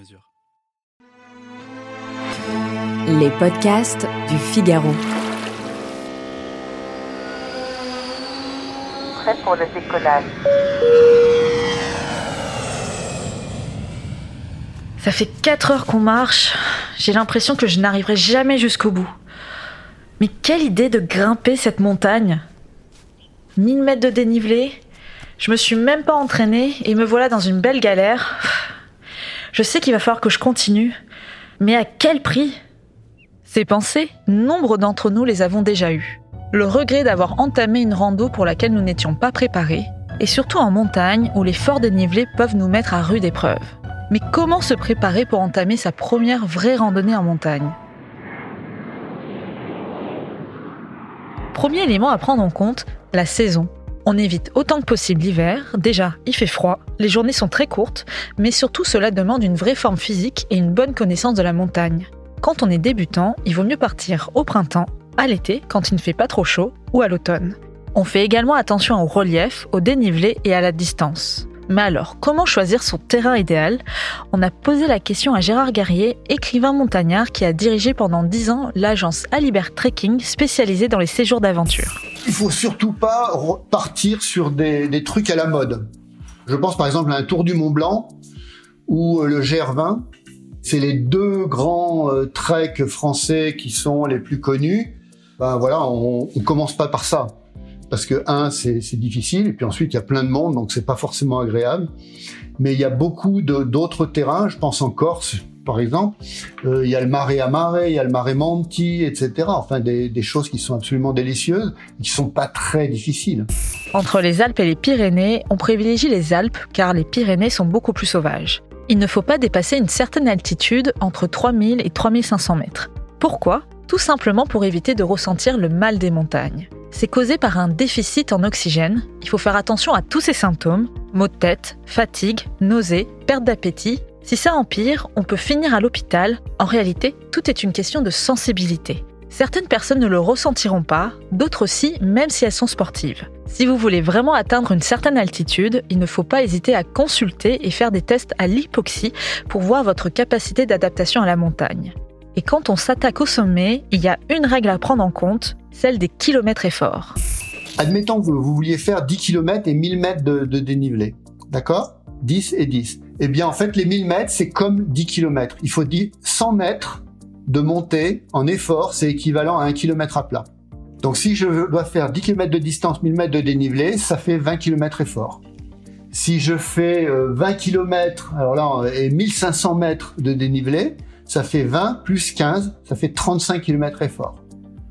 mesure. Les podcasts du Figaro. Prêt pour le décollage. Ça fait 4 heures qu'on marche. J'ai l'impression que je n'arriverai jamais jusqu'au bout. Mais quelle idée de grimper cette montagne 1000 mètres de dénivelé. Je me suis même pas entraînée et me voilà dans une belle galère. Je sais qu'il va falloir que je continue. Mais à quel prix? Ces pensées, nombre d'entre nous les avons déjà eues. Le regret d'avoir entamé une rando pour laquelle nous n'étions pas préparés, et surtout en montagne où les forts dénivelés peuvent nous mettre à rude épreuve. Mais comment se préparer pour entamer sa première vraie randonnée en montagne? Premier élément à prendre en compte, la saison. On évite autant que possible l'hiver. Déjà, il fait froid, les journées sont très courtes, mais surtout cela demande une vraie forme physique et une bonne connaissance de la montagne. Quand on est débutant, il vaut mieux partir au printemps, à l'été quand il ne fait pas trop chaud, ou à l'automne. On fait également attention au relief, au dénivelé et à la distance. Mais alors, comment choisir son terrain idéal? On a posé la question à Gérard Garrier, écrivain montagnard qui a dirigé pendant 10 ans l'agence Alibert Trekking spécialisée dans les séjours d'aventure. Il faut surtout pas partir sur des, trucs à la mode. Je pense par exemple à un Tour du Mont Blanc ou le GR20. C'est les deux grands euh, treks français qui sont les plus connus. Ben voilà, on, on commence pas par ça parce que un, c'est difficile, et puis ensuite il y a plein de monde, donc c'est pas forcément agréable. Mais il y a beaucoup d'autres terrains. Je pense en Corse, par exemple. Euh, il y a le marais à marais, il y a le marais Monti, etc. Enfin, des, des, choses qui sont absolument délicieuses, et qui sont pas très difficiles. Entre les Alpes et les Pyrénées, on privilégie les Alpes car les Pyrénées sont beaucoup plus sauvages. Il ne faut pas dépasser une certaine altitude entre 3000 et 3500 mètres. Pourquoi? Tout simplement pour éviter de ressentir le mal des montagnes c'est causé par un déficit en oxygène. Il faut faire attention à tous ces symptômes maux de tête, fatigue, nausées, perte d'appétit. Si ça empire, on peut finir à l'hôpital. En réalité, tout est une question de sensibilité. Certaines personnes ne le ressentiront pas, d'autres aussi, même si elles sont sportives. Si vous voulez vraiment atteindre une certaine altitude, il ne faut pas hésiter à consulter et faire des tests à l'hypoxie pour voir votre capacité d'adaptation à la montagne. Et quand on s'attaque au sommet, il y a une règle à prendre en compte, celle des kilomètres efforts. Admettons que vous vouliez faire 10 km et 1000 mètres de, dénivelé. D'accord? 10 et 10. Eh bien, en fait, les 1000 mètres, c'est comme 10 km. Il faut dire 100 mètres de montée en effort, c'est équivalent à 1 km à plat. Donc, si je dois faire 10 km de distance, 1000 mètres de dénivelé, ça fait 20 km effort. Si je fais 20 km, alors là, et 1500 mètres de dénivelé, ça fait 20 plus 15, ça fait 35 km effort.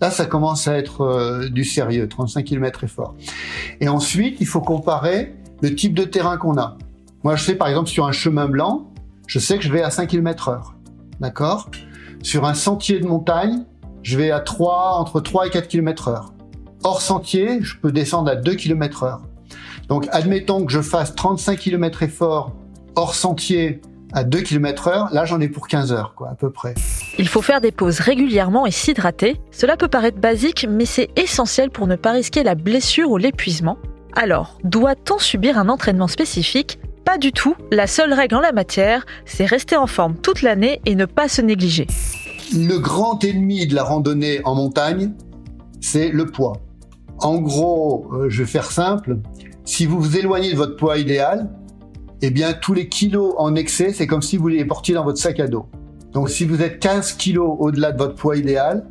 Là, ça commence à être euh, du sérieux, 35 km effort. Et ensuite, il faut comparer le type de terrain qu'on a. Moi, je sais par exemple sur un chemin blanc, je sais que je vais à 5 km heure. D'accord? Sur un sentier de montagne, je vais à 3, entre 3 et 4 km heure. Hors sentier, je peux descendre à 2 km heure. Donc, admettons que je fasse 35 km effort hors sentier à 2 km heure, là j'en ai pour 15 heures, quoi, à peu près. Il faut faire des pauses régulièrement et s'hydrater. Cela peut paraître basique, mais c'est essentiel pour ne pas risquer la blessure ou l'épuisement. Alors, doit-on subir un entraînement spécifique? Pas du tout. La seule règle en la matière, c'est rester en forme toute l'année et ne pas se négliger. Le grand ennemi de la randonnée en montagne, c'est le poids. En gros, euh, je vais faire simple, si vous vous éloignez de votre poids idéal, eh bien, tous les kilos en excès, c'est comme si vous les portiez dans votre sac à dos. Donc, si vous êtes 15 kilos au-delà de votre poids idéal,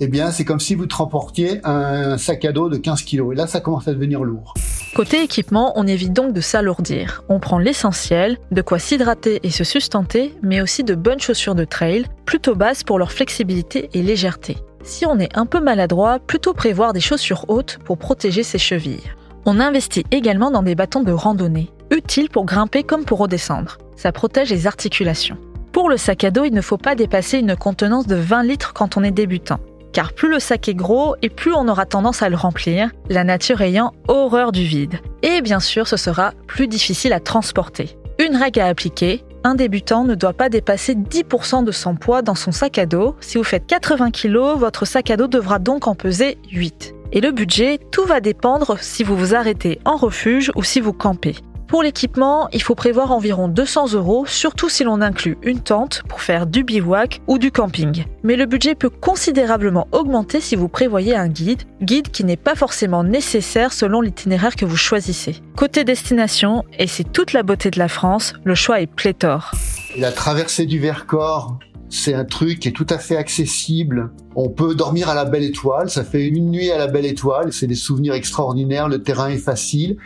eh bien, c'est comme si vous transportiez un sac à dos de 15 kilos. Et là, ça commence à devenir lourd. Côté équipement, on évite donc de s'alourdir. On prend l'essentiel, de quoi s'hydrater et se sustenter, mais aussi de bonnes chaussures de trail, plutôt basses pour leur flexibilité et légèreté. Si on est un peu maladroit, plutôt prévoir des chaussures hautes pour protéger ses chevilles. On investit également dans des bâtons de randonnée, utiles pour grimper comme pour redescendre. Ça protège les articulations. Pour le sac à dos, il ne faut pas dépasser une contenance de 20 litres quand on est débutant. Car plus le sac est gros et plus on aura tendance à le remplir, la nature ayant horreur du vide. Et bien sûr, ce sera plus difficile à transporter. Une règle à appliquer, un débutant ne doit pas dépasser 10% de son poids dans son sac à dos. Si vous faites 80 kg, votre sac à dos devra donc en peser 8. Et le budget, tout va dépendre si vous vous arrêtez en refuge ou si vous campez. Pour l'équipement, il faut prévoir environ 200 euros, surtout si l'on inclut une tente pour faire du bivouac ou du camping. Mais le budget peut considérablement augmenter si vous prévoyez un guide, guide qui n'est pas forcément nécessaire selon l'itinéraire que vous choisissez. Côté destination, et c'est toute la beauté de la France, le choix est pléthore. La traversée du Vercors, c'est un truc qui est tout à fait accessible. On peut dormir à la Belle Étoile, ça fait une nuit à la Belle Étoile, c'est des souvenirs extraordinaires, le terrain est facile.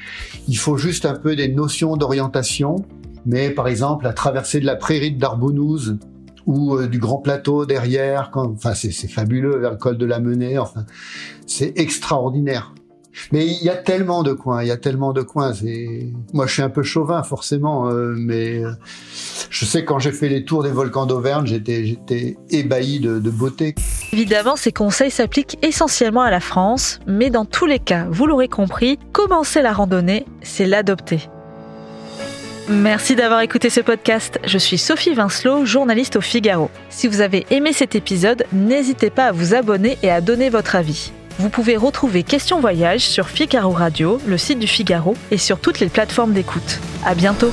Il faut juste un peu des notions d'orientation. Mais par exemple, la traversée de la prairie de Darbonouze ou euh, du Grand Plateau derrière, enfin c'est fabuleux vers le col de la Menée, enfin c'est extraordinaire. Mais il y a tellement de coins, il y a tellement de coins. Moi, je suis un peu chauvin, forcément, euh, mais euh, je sais quand j'ai fait les tours des volcans d'Auvergne, j'étais, j'étais ébahi de, de beauté. Évidemment, ces conseils s'appliquent essentiellement à la France, mais dans tous les cas, vous l'aurez compris, commencer la randonnée, c'est l'adopter. Merci d'avoir écouté ce podcast. Je suis Sophie Vincelot, journaliste au Figaro. Si vous avez aimé cet épisode, n'hésitez pas à vous abonner et à donner votre avis. Vous pouvez retrouver Question Voyage sur Figaro Radio, le site du Figaro, et sur toutes les plateformes d'écoute. À bientôt!